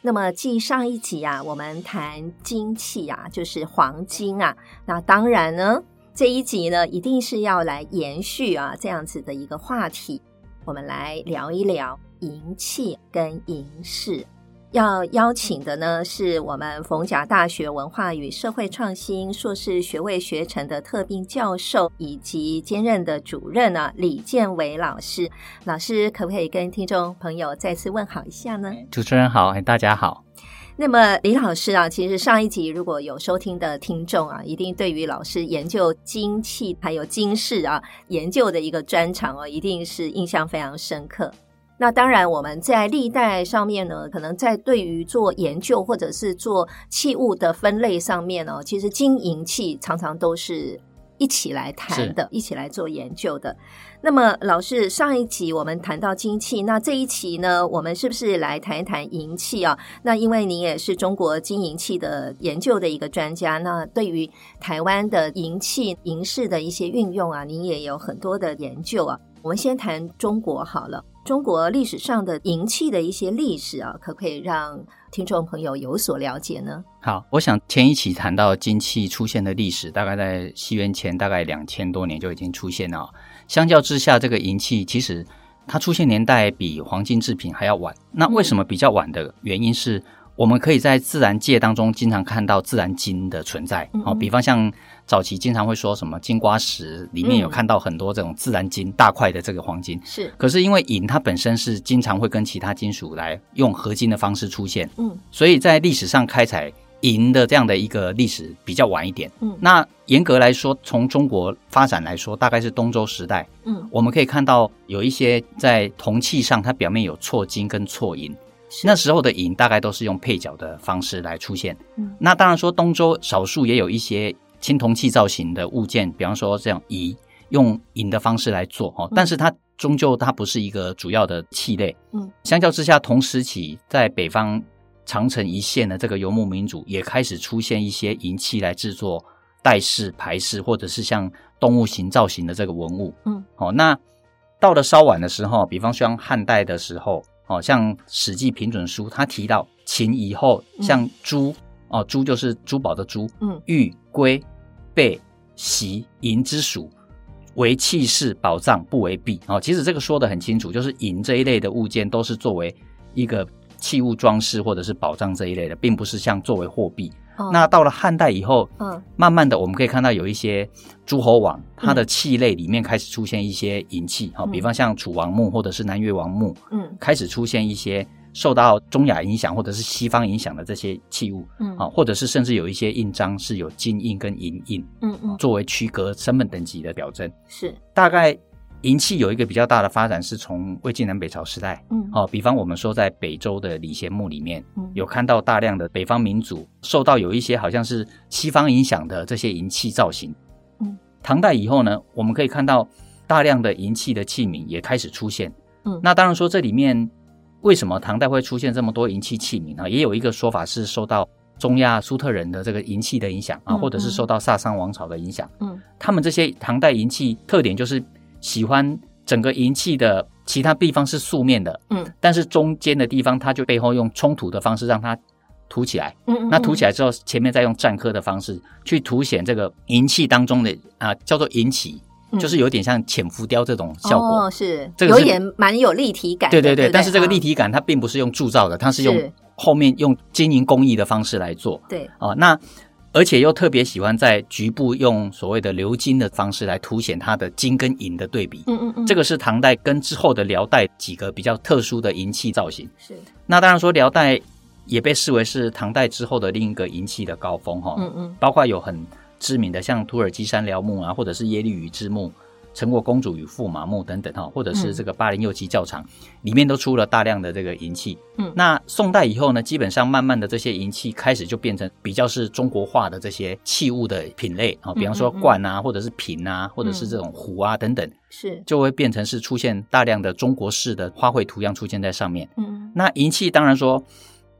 那么，继上一集啊，我们谈金器啊，就是黄金啊。那当然呢，这一集呢，一定是要来延续啊这样子的一个话题，我们来聊一聊银器跟银饰。要邀请的呢，是我们逢甲大学文化与社会创新硕士学位学程的特聘教授，以及兼任的主任呢，李建伟老师。老师可不可以跟听众朋友再次问好一下呢？主持人好，大家好。那么李老师啊，其实上一集如果有收听的听众啊，一定对于老师研究精气还有金饰啊研究的一个专长哦，一定是印象非常深刻。那当然，我们在历代上面呢，可能在对于做研究或者是做器物的分类上面呢，其实金银器常常都是一起来谈的，一起来做研究的。那么，老师上一集我们谈到金器，那这一期呢，我们是不是来谈一谈银器啊？那因为您也是中国金银器的研究的一个专家，那对于台湾的银器、银饰的一些运用啊，您也有很多的研究啊。我们先谈中国好了。中国历史上的银器的一些历史啊，可不可以让听众朋友有所了解呢？好，我想前一期谈到金器出现的历史，大概在西元前大概两千多年就已经出现了。相较之下，这个银器其实它出现年代比黄金制品还要晚。那为什么比较晚的原因是？我们可以在自然界当中经常看到自然金的存在，哦，比方像早期经常会说什么金瓜石里面有看到很多这种自然金大块的这个黄金，是。可是因为银它本身是经常会跟其他金属来用合金的方式出现，嗯，所以在历史上开采银的这样的一个历史比较晚一点，嗯。那严格来说，从中国发展来说，大概是东周时代，嗯，我们可以看到有一些在铜器上它表面有错金跟错银。那时候的银大概都是用配角的方式来出现。嗯，那当然说东周少数也有一些青铜器造型的物件，比方说这样仪用银的方式来做哦，但是它终究它不是一个主要的器类。嗯，相较之下，同时期在北方长城一线的这个游牧民族也开始出现一些银器来制作带饰、牌饰，或者是像动物形造型的这个文物。嗯，哦，那到了稍晚的时候，比方说汉代的时候。哦，像《史记平准书》，他提到秦以后，像珠、嗯、哦，珠就是珠宝的珠，嗯，玉、圭、贝、锡、银之属，为器饰宝藏，不为币。哦，其实这个说的很清楚，就是银这一类的物件都是作为一个器物装饰或者是宝藏这一类的，并不是像作为货币。哦、那到了汉代以后，嗯，慢慢的我们可以看到有一些诸侯王，他的器类里面开始出现一些银器，好、嗯，比方像楚王墓或者是南越王墓，嗯，开始出现一些受到中亚影响或者是西方影响的这些器物，嗯，啊，或者是甚至有一些印章是有金印跟银印，嗯嗯，作为区隔身份等级的表征，是。大概。银器有一个比较大的发展，是从魏晋南北朝时代，嗯，哦，比方我们说在北周的礼贤墓里面，嗯，有看到大量的北方民族受到有一些好像是西方影响的这些银器造型，嗯，唐代以后呢，我们可以看到大量的银器的器皿也开始出现，嗯，那当然说这里面为什么唐代会出现这么多银器器皿呢？也有一个说法是受到中亚苏特人的这个银器的影响啊，或者是受到萨珊王朝的影响，嗯，他们这些唐代银器特点就是。喜欢整个银器的其他地方是素面的，嗯，但是中间的地方，它就背后用冲土的方式让它凸起来，嗯，嗯，嗯，那凸起来之后，前面再用篆刻的方式去凸显这个银器当中的啊，叫做银起，嗯，就是有点像浅浮雕这种效果，哦，是，这个有点蛮有立体感，对对对，但是这个立体感它并不是用铸造的，它是用后面用金银工艺的方式来做，对，啊，那。而且又特别喜欢在局部用所谓的鎏金的方式来凸显它的金跟银的对比。嗯嗯嗯，这个是唐代跟之后的辽代几个比较特殊的银器造型。是。那当然说辽代也被视为是唐代之后的另一个银器的高峰哈。嗯嗯。包括有很知名的像土耳其山辽墓啊，或者是耶律伋之墓，陈国公主与驸马墓等等哈，或者是这个巴陵右旗教场，里面都出了大量的这个银器。嗯，那宋代以后呢，基本上慢慢的这些银器开始就变成比较是中国化的这些器物的品类啊，比方说罐啊，或者是瓶啊，或者是这种壶啊等等，是就会变成是出现大量的中国式的花卉图样出现在上面。嗯，那银器当然说。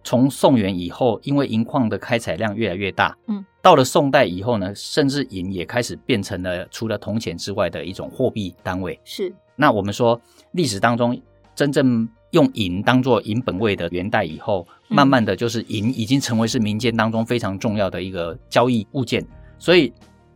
从宋元以后，因为银矿的开采量越来越大，嗯，到了宋代以后呢，甚至银也开始变成了除了铜钱之外的一种货币单位。是。那我们说历史当中真正用银当做银本位的元代以后，慢慢的就是银已经成为是民间当中非常重要的一个交易物件。所以，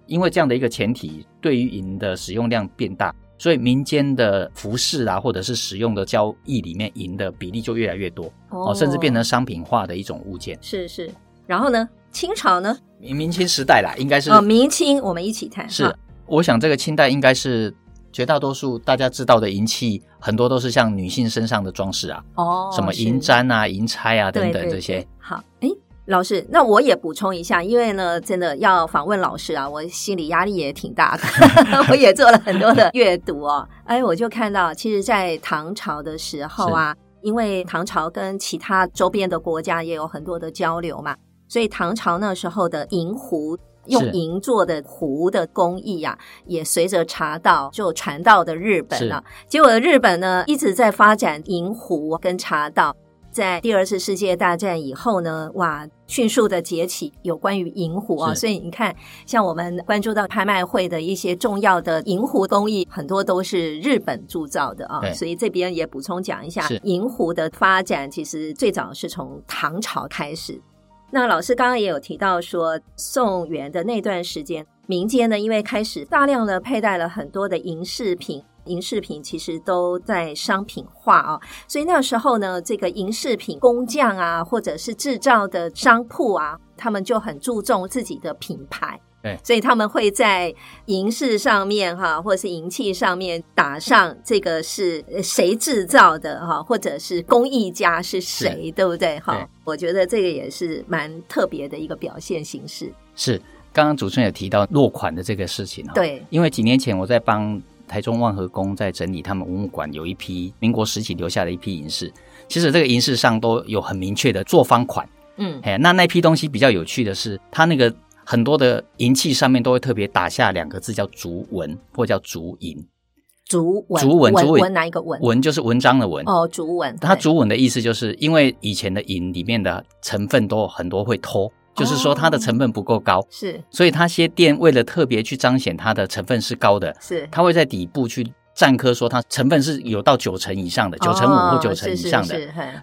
因为这样的一个前提，对于银的使用量变大。所以民间的服饰啊，或者是使用的交易里面，银的比例就越来越多哦，甚至变成商品化的一种物件。是是，然后呢，清朝呢？明明清时代啦，应该是哦，明清我们一起谈。是，哦、我想这个清代应该是绝大多数大家知道的银器，很多都是像女性身上的装饰啊，哦，什么银簪啊、银钗啊等等这些。好，哎。老师，那我也补充一下，因为呢，真的要访问老师啊，我心里压力也挺大的，我也做了很多的阅读哦。哎，我就看到，其实，在唐朝的时候啊，因为唐朝跟其他周边的国家也有很多的交流嘛，所以唐朝那时候的银壶，用银做的壶的工艺啊，也随着茶道就传到的日本了。结果日本呢，一直在发展银壶跟茶道。在第二次世界大战以后呢，哇，迅速的崛起有关于银壶啊，所以你看，像我们关注到拍卖会的一些重要的银壶工艺，很多都是日本铸造的啊。所以这边也补充讲一下，银壶的发展其实最早是从唐朝开始。那老师刚刚也有提到说，宋元的那段时间，民间呢，因为开始大量的佩戴了很多的银饰品。银饰品其实都在商品化啊，所以那时候呢，这个银饰品工匠啊，或者是制造的商铺啊，他们就很注重自己的品牌，对，所以他们会在银饰上面哈，或者是银器上面打上这个是谁制造的哈，或者是工艺家是谁，对不对？哈，我觉得这个也是蛮特别的一个表现形式。是，刚刚主持人也提到落款的这个事情哈，对，因为几年前我在帮。台中万和宫在整理他们文物馆有一批民国时期留下的一批银饰，其实这个银饰上都有很明确的作方款。嗯，哎，那那批东西比较有趣的是，它那个很多的银器上面都会特别打下两个字叫竹文，或叫竹银。竹文，竹文，竹文哪一个文？文就是文章的文。哦，竹文。它竹文的意思就是因为以前的银里面的成分都很多会偷。就是说它的成分不够高，哦、是，所以它些店为了特别去彰显它的成分是高的，是，它会在底部去占科说它成分是有到九成以上的，九成五或九成以上的，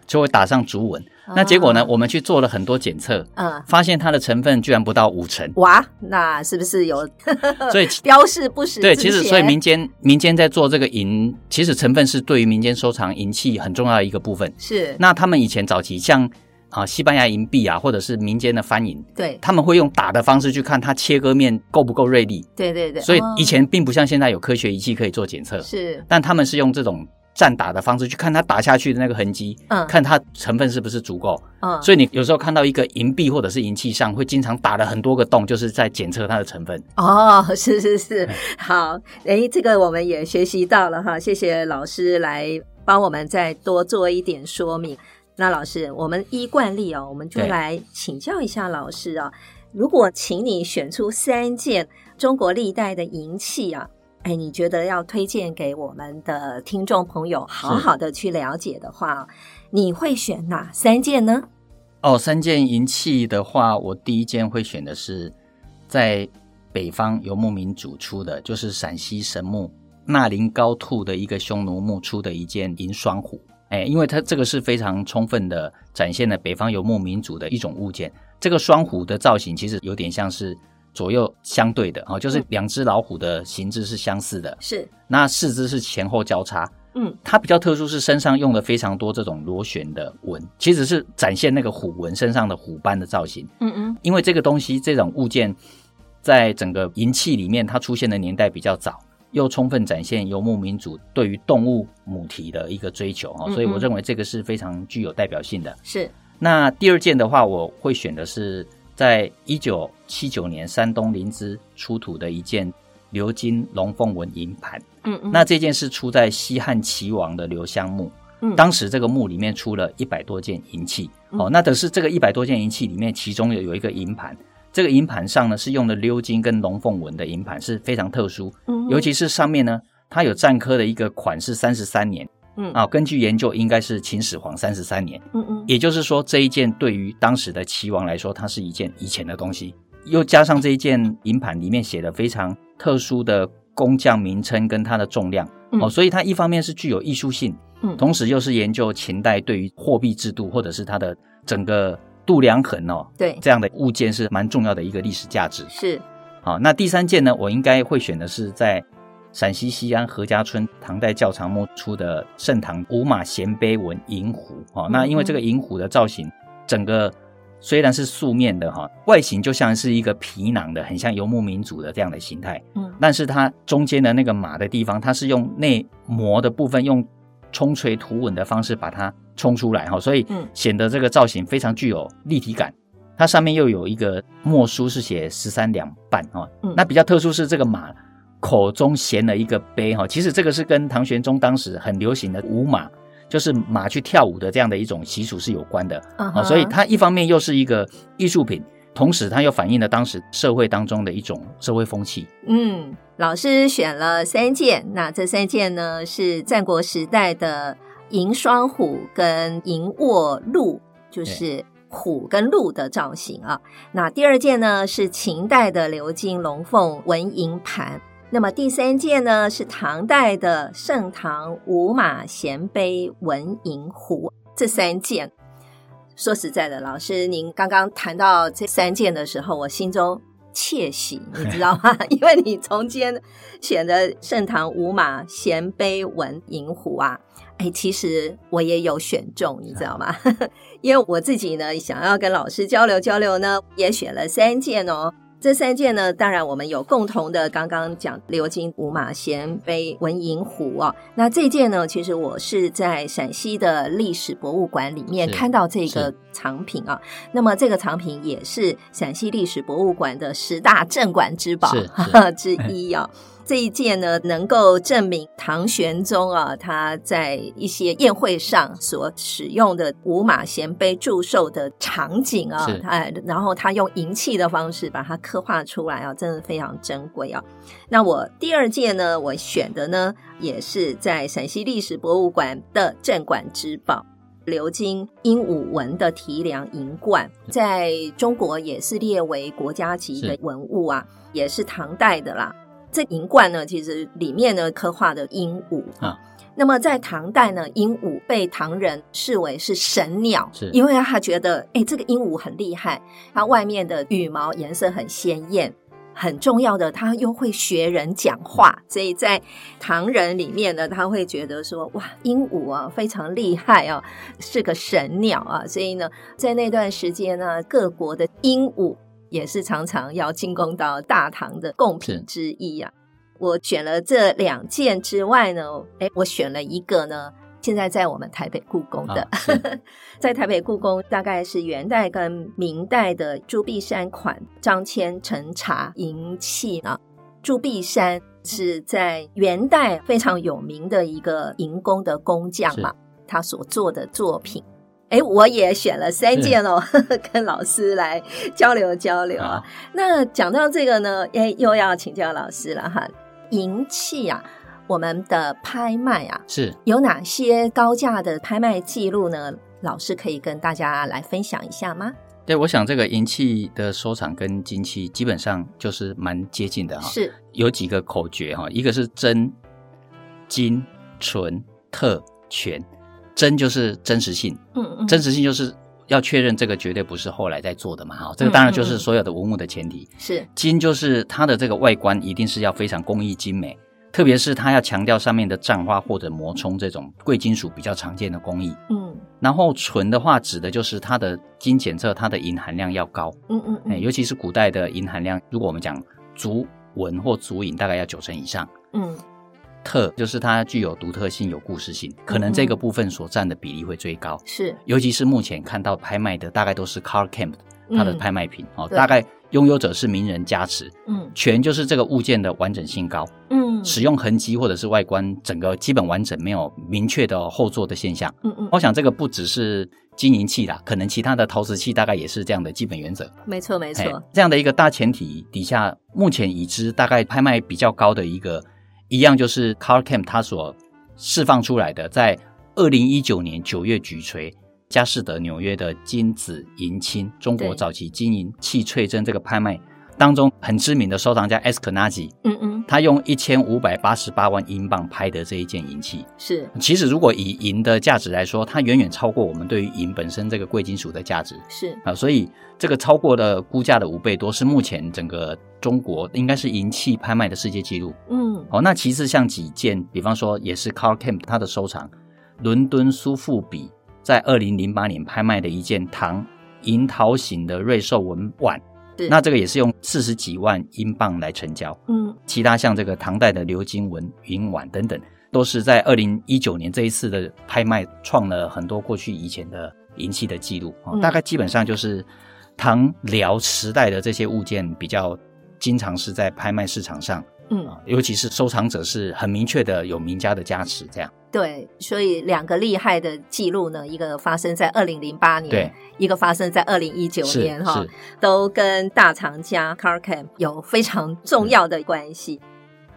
就会打上竹文。哦、那结果呢，我们去做了很多检测，嗯，发现它的成分居然不到五成，哇，那是不是有？所以 标示不实。对，其实所以民间民间在做这个银，其实成分是对于民间收藏银器很重要的一个部分。是，那他们以前早期像。啊，西班牙银币啊，或者是民间的翻银，对，他们会用打的方式去看它切割面够不够锐利。对对对，所以以前并不像现在有科学仪器可以做检测，是，但他们是用这种战打的方式去看它打下去的那个痕迹，嗯，看它成分是不是足够。嗯，所以你有时候看到一个银币或者是银器上会经常打了很多个洞，就是在检测它的成分。哦，是是是，好，哎，这个我们也学习到了哈，谢谢老师来帮我们再多做一点说明。那老师，我们依惯例哦，我们就来请教一下老师啊。如果请你选出三件中国历代的银器啊，哎，你觉得要推荐给我们的听众朋友好好的去了解的话，你会选哪三件呢？哦，三件银器的话，我第一件会选的是在北方游牧民族出的，就是陕西神木纳林高兔的一个匈奴木出的一件银双壶。哎，因为它这个是非常充分的展现了北方游牧民族的一种物件。这个双虎的造型其实有点像是左右相对的哦，就是两只老虎的形制是相似的。是，那四肢是前后交叉。嗯，它比较特殊是身上用了非常多这种螺旋的纹，其实是展现那个虎纹身上的虎斑的造型。嗯嗯，因为这个东西这种物件在整个银器里面，它出现的年代比较早。又充分展现游牧民族对于动物母体的一个追求哦，所以我认为这个是非常具有代表性的。是。那第二件的话，我会选的是在一九七九年山东临淄出土的一件鎏金龙凤纹银盘。嗯嗯，那这件是出在西汉齐王的留香墓。嗯，当时这个墓里面出了一百多件银器。嗯、哦，那等是这个一百多件银器里面，其中有有一个银盘。这个银盘上呢是用的鎏金跟龙凤纹的银盘，是非常特殊。嗯，尤其是上面呢，它有篆刻的一个款式三十三年。嗯啊，根据研究，应该是秦始皇三十三年。嗯嗯，也就是说，这一件对于当时的齐王来说，它是一件以前的东西。又加上这一件银盘里面写的非常特殊的工匠名称跟它的重量，嗯、哦，所以它一方面是具有艺术性，嗯，同时又是研究秦代对于货币制度或者是它的整个。度量衡哦，对，这样的物件是蛮重要的一个历史价值。是，好，那第三件呢，我应该会选的是在陕西西安何家村唐代窖藏墓出的盛唐五马衔杯纹银壶。哦，那因为这个银壶的造型，整个虽然是素面的哈，外形就像是一个皮囊的，很像游牧民族的这样的形态。嗯，但是它中间的那个马的地方，它是用内膜的部分用冲锤涂稳的方式把它。冲出来哈，所以显得这个造型非常具有立体感。它上面又有一个墨书，是写十三两半哈。那比较特殊是这个马口中衔了一个杯哈。其实这个是跟唐玄宗当时很流行的舞马，就是马去跳舞的这样的一种习俗是有关的啊。所以它一方面又是一个艺术品，同时它又反映了当时社会当中的一种社会风气。嗯，老师选了三件，那这三件呢是战国时代的。银双虎跟银卧鹿，就是虎跟鹿的造型啊。那第二件呢是秦代的鎏金龙凤纹银盘。那么第三件呢是唐代的盛唐五马衔杯纹银壶。这三件，说实在的，老师您刚刚谈到这三件的时候，我心中窃喜，你知道吗？因为你中间选的盛唐五马衔杯文银壶啊。哎，其实我也有选中，你知道吗？因为我自己呢，想要跟老师交流交流呢，也选了三件哦。这三件呢，当然我们有共同的，刚刚讲鎏金五马衔杯文银壶哦。那这件呢，其实我是在陕西的历史博物馆里面看到这个藏品啊。那么这个藏品也是陕西历史博物馆的十大镇馆之宝 之一啊。这一件呢，能够证明唐玄宗啊，他在一些宴会上所使用的五马衔杯祝寿的场景啊，哎，然后他用银器的方式把它刻画出来啊，真的非常珍贵啊。那我第二件呢，我选的呢，也是在陕西历史博物馆的镇馆之宝，鎏金鹦鹉纹的提梁银冠，在中国也是列为国家级的文物啊，也是唐代的啦。这银冠呢，其实里面呢刻画的鹦鹉啊。那么在唐代呢，鹦鹉被唐人视为是神鸟，是因为他觉得，哎，这个鹦鹉很厉害，它外面的羽毛颜色很鲜艳，很重要的，它又会学人讲话，所以在唐人里面呢，他会觉得说，哇，鹦鹉啊非常厉害啊，是个神鸟啊，所以呢，在那段时间呢，各国的鹦鹉。也是常常要进贡到大唐的贡品之一啊。我选了这两件之外呢，哎，我选了一个呢，现在在我们台北故宫的，啊、在台北故宫大概是元代跟明代的朱碧山款张骞陈茶银器呢。朱碧山是在元代非常有名的一个银工的工匠嘛，他所做的作品。哎，我也选了三件哦，跟老师来交流交流啊。那讲到这个呢，哎，又要请教老师了哈。银器啊，我们的拍卖啊，是有哪些高价的拍卖记录呢？老师可以跟大家来分享一下吗？对，我想这个银器的收藏跟金器基本上就是蛮接近的哈。是有几个口诀哈，一个是真、金、纯、特、全。真就是真实性，嗯嗯，真实性就是要确认这个绝对不是后来在做的嘛，哈，这个当然就是所有的文物的前提。是金就是它的这个外观一定是要非常工艺精美，特别是它要强调上面的绽花或者磨冲这种贵金属比较常见的工艺。嗯，然后纯的话指的就是它的金检测，它的银含量要高。嗯嗯，嗯，尤其是古代的银含量，如果我们讲足文或足银，大概要九成以上。嗯。特就是它具有独特性、有故事性，可能这个部分所占的比例会最高。是，尤其是目前看到拍卖的，大概都是 Carl Kemp 它的拍卖品哦，大概拥有者是名人加持，嗯，全就是这个物件的完整性高，嗯，使用痕迹或者是外观整个基本完整，没有明确的后座的现象，嗯嗯，我想这个不只是金银器啦，可能其他的陶瓷器大概也是这样的基本原则，没错没。错，这样的一个大前提底下，目前已知大概拍卖比较高的一个一样就是 Kemp 他所释放出来的，在二零一九年九月举锤。佳士得纽约的金子银青中国早期金银器翠珍这个拍卖当中，很知名的收藏家 Eskenazi，嗯嗯，他用一千五百八十八万英镑拍的这一件银器，是。其实如果以银的价值来说，它远远超过我们对于银本身这个贵金属的价值，是啊，所以这个超过的估价的五倍多，是目前整个中国应该是银器拍卖的世界纪录。嗯，哦，那其次像几件，比方说也是 Carl Kemp 他的收藏，伦敦苏富比。在二零零八年拍卖的一件唐银桃形的瑞兽纹碗，那这个也是用四十几万英镑来成交。嗯，其他像这个唐代的鎏金纹云碗等等，都是在二零一九年这一次的拍卖创了很多过去以前的银器的记录。嗯，大概基本上就是唐辽时代的这些物件比较经常是在拍卖市场上。嗯，尤其是收藏者是很明确的有名家的加持，这样。对，所以两个厉害的记录呢，一个发生在二零零八年，对，一个发生在二零一九年，哈，都跟大藏家 Carl Kemp 有非常重要的关系。嗯、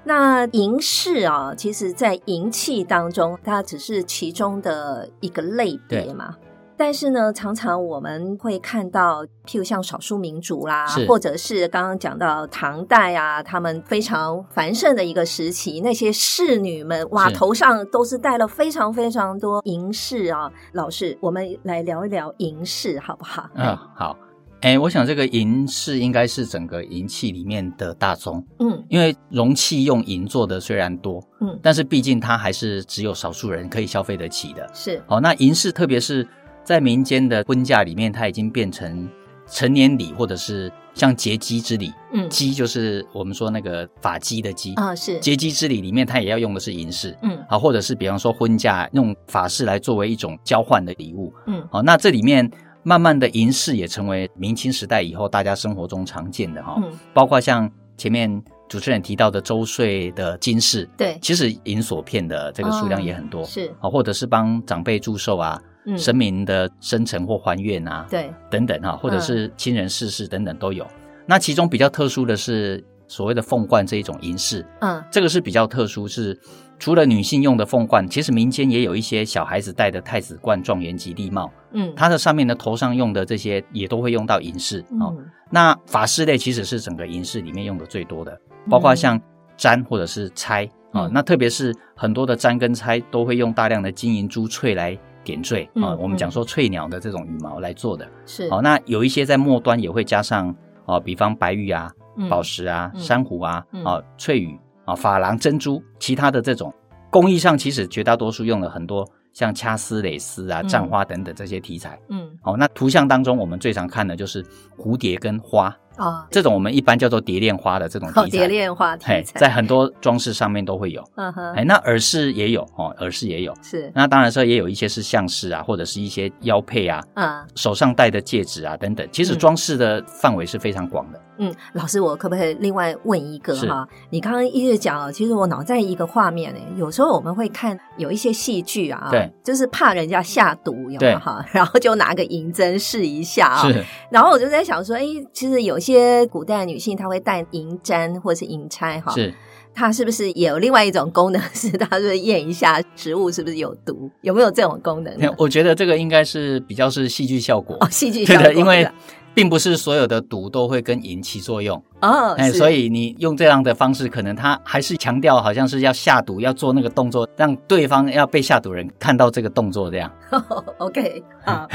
那银饰啊，其实，在银器当中，它只是其中的一个类别嘛。但是呢，常常我们会看到，譬如像少数民族啦，或者是刚刚讲到唐代啊，他们非常繁盛的一个时期，那些侍女们哇，头上都是戴了非常非常多银饰啊。老师，我们来聊一聊银饰好不好？嗯，好。哎，我想这个银饰应该是整个银器里面的大宗，嗯，因为容器用银做的虽然多，嗯，但是毕竟它还是只有少数人可以消费得起的。是，哦，那银饰特别是。在民间的婚嫁里面，它已经变成成年礼，或者是像结基之礼。嗯，基就是我们说那个发髻的髻啊，是结基之礼里面，它也要用的是银饰。嗯，啊，或者是比方说婚嫁用法式来作为一种交换的礼物。嗯，好，那这里面慢慢的银饰也成为明清时代以后大家生活中常见的哈。嗯，包括像前面主持人提到的周岁的金饰，对，其实银锁片的这个数量也很多。哦、是，啊，或者是帮长辈祝寿啊。神明的生辰或还愿啊，对，等等哈，或者是亲人逝世等等都有。那其中比较特殊的是所谓的凤冠这一种银饰，嗯，这个是比较特殊，是除了女性用的凤冠，其实民间也有一些小孩子戴的太子冠、状元吉利帽，嗯，它的上面的头上用的这些也都会用到银饰哦。那法饰类其实是整个银饰里面用的最多的，包括像簪或者是钗啊，那特别是很多的簪跟钗都会用大量的金银珠翠来。点缀啊，我们讲说翠鸟的这种羽毛来做的，是好。那有一些在末端也会加上啊，比方白玉啊、宝石啊、珊瑚啊、啊翠羽啊、珐琅珍珠，其他的这种工艺上，其实绝大多数用了很多像掐丝、蕾丝啊、绽花等等这些题材。嗯，好。那图像当中，我们最常看的就是蝴蝶跟花。啊、哦，这种我们一般叫做蝶恋花的这种题材，蝶恋花题材，在很多装饰上面都会有。嗯哼，哎，那耳饰也有哦，耳饰也有。是，那当然说也有一些是项饰啊，或者是一些腰佩啊，嗯，手上戴的戒指啊等等。其实装饰的范围是非常广的。嗯，老师，我可不可以另外问一个哈？你刚刚一直讲，其实我脑袋一个画面呢，有时候我们会看有一些戏剧啊，对，就是怕人家下毒，有没有哈？然后就拿个银针试一下啊。是。然后我就在想说，哎，其实有些古代女性她会戴银簪或是银钗哈，是。它是不是也有另外一种功能？是她是验一下食物是不是有毒？有没有这种功能？我觉得这个应该是比较是戏剧效果哦，戏剧效果，因为。并不是所有的毒都会跟银起作用哦，哎，所以你用这样的方式，可能他还是强调好像是要下毒，要做那个动作，让对方要被下毒人看到这个动作这样。哦、OK，好，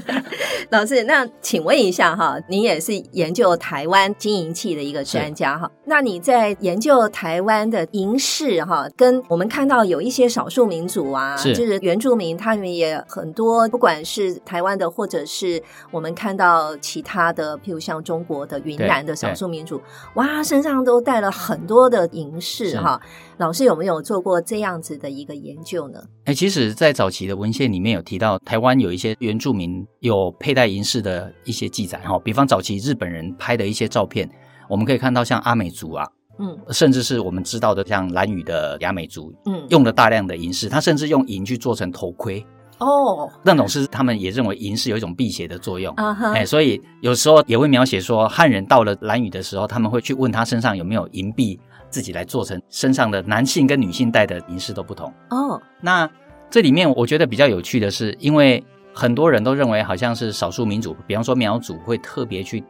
老师，那请问一下哈，你也是研究台湾金银器的一个专家哈，那你在研究台湾的银饰哈，跟我们看到有一些少数民族啊，是就是原住民，他们也很多，不管是台湾的，或者是我们看到。其他的，譬如像中国的云南的少数民族，哇，身上都带了很多的银饰哈。老师有没有做过这样子的一个研究呢？哎，其实，在早期的文献里面有提到，台湾有一些原住民有佩戴银饰的一些记载哈。比方早期日本人拍的一些照片，我们可以看到像阿美族啊。嗯，甚至是我们知道的，像兰屿的雅美族，嗯，用了大量的银饰，他甚至用银去做成头盔，哦，那种是他们也认为银是有一种辟邪的作用，啊哈，哎，所以有时候也会描写说，汉人到了兰屿的时候，他们会去问他身上有没有银币，自己来做成身上的男性跟女性戴的银饰都不同，哦，那这里面我觉得比较有趣的是，因为很多人都认为好像是少数民族，比方说苗族会特别去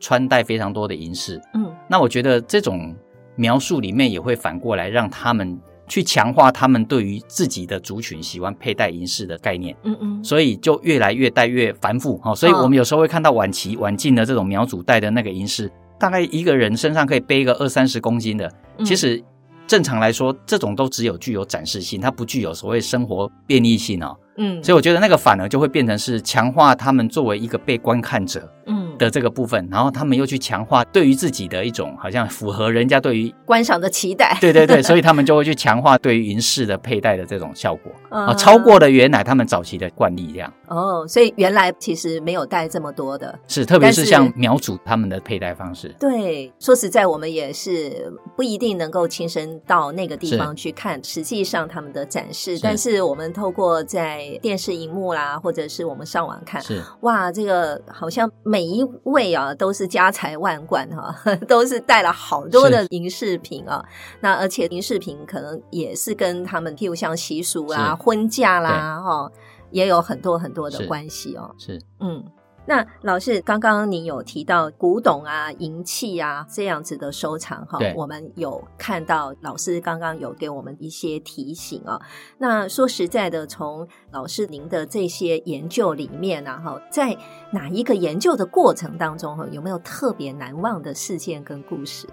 穿戴非常多的银饰，嗯，那我觉得这种。描述里面也会反过来让他们去强化他们对于自己的族群喜欢佩戴银饰的概念，嗯嗯，所以就越来越戴越繁复哈，所以我们有时候会看到晚期晚近的这种苗族戴的那个银饰，大概一个人身上可以背个二三十公斤的，其实正常来说这种都只有具有展示性，它不具有所谓生活便利性哦，嗯，所以我觉得那个反而就会变成是强化他们作为一个被观看者，嗯。的这个部分，然后他们又去强化对于自己的一种好像符合人家对于观赏的期待，对对对，所以他们就会去强化对于银饰的佩戴的这种效果。啊，超过了原来他们早期的惯例这样。哦，所以原来其实没有带这么多的，是特别是像苗族他们的佩戴方式。对，说实在，我们也是不一定能够亲身到那个地方去看，实际上他们的展示，是但是我们透过在电视荧幕啦，或者是我们上网看，是哇，这个好像每一。位啊，都是家财万贯哈，都是带了好多的银饰品啊。那而且银饰品可能也是跟他们，譬如像习俗啊、婚嫁啦哈，也有很多很多的关系哦。是，嗯。那老师，刚刚你有提到古董啊、银器啊这样子的收藏哈，对我们有看到老师刚刚有给我们一些提醒啊。那说实在的，从老师您的这些研究里面啊，哈，在哪一个研究的过程当中哈，有没有特别难忘的事件跟故事？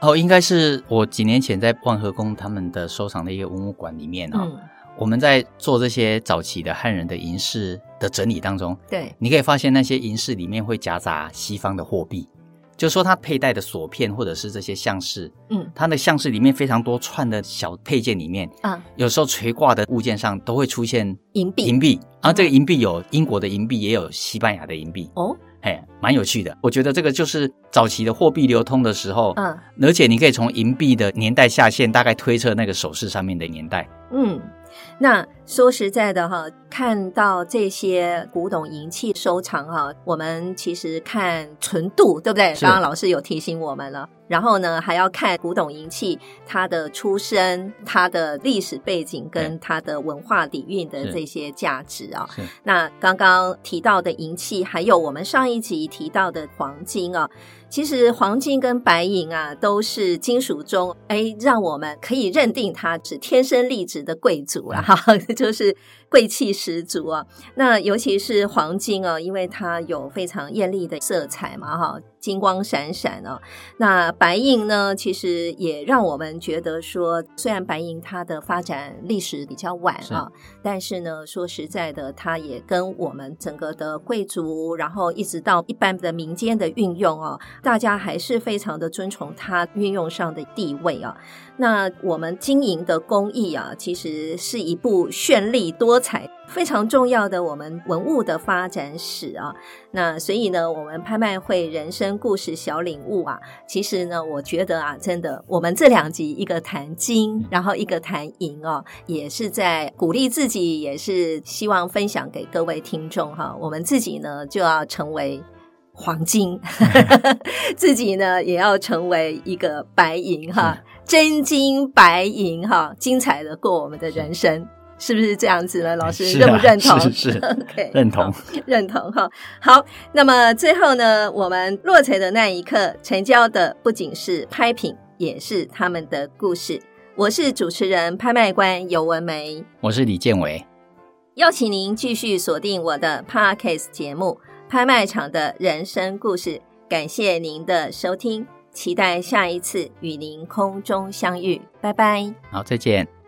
哦，应该是我几年前在万和宫他们的收藏的一个文物馆里面啊。嗯我们在做这些早期的汉人的银饰的整理当中，对，你可以发现那些银饰里面会夹杂西方的货币，就说它佩戴的锁片或者是这些项饰，嗯，它的项饰里面非常多串的小配件里面，啊，有时候垂挂的物件上都会出现银币，银币，然后这个银币有英国的银币，也有西班牙的银币，哦，嘿，蛮有趣的。我觉得这个就是早期的货币流通的时候，嗯，而且你可以从银币的年代下限大概推测那个首饰上面的年代，嗯。那说实在的哈，看到这些古董银器收藏哈，我们其实看纯度，对不对？刚刚老师有提醒我们了。然后呢，还要看古董银器它的出身、它的历史背景跟它的文化底蕴的这些价值啊。那刚刚提到的银器，还有我们上一集提到的黄金啊。其实黄金跟白银啊，都是金属中，哎，让我们可以认定它是天生丽质的贵族了哈，就是贵气十足啊。那尤其是黄金啊，因为它有非常艳丽的色彩嘛哈。金光闪闪哦，那白银呢？其实也让我们觉得说，虽然白银它的发展历史比较晚啊，是但是呢，说实在的，它也跟我们整个的贵族，然后一直到一般的民间的运用哦，大家还是非常的尊崇它运用上的地位啊。那我们金银的工艺啊，其实是一部绚丽多彩、非常重要的我们文物的发展史啊。那所以呢，我们拍卖会人生故事小领悟啊，其实呢，我觉得啊，真的，我们这两集一个谈金，然后一个谈银哦，也是在鼓励自己，也是希望分享给各位听众哈。我们自己呢，就要成为。黄金，自己呢也要成为一个白银哈，真金白银哈，精彩的过我们的人生，是不是这样子呢？老师认不认同？是是，OK，认同，认同哈。好，那么最后呢，我们落槌的那一刻，成交的不仅是拍品，也是他们的故事。我是主持人、拍卖官尤文梅，我是李建伟，邀请您继续锁定我的 Podcast 节目。拍卖场的人生故事，感谢您的收听，期待下一次与您空中相遇，拜拜。好，再见。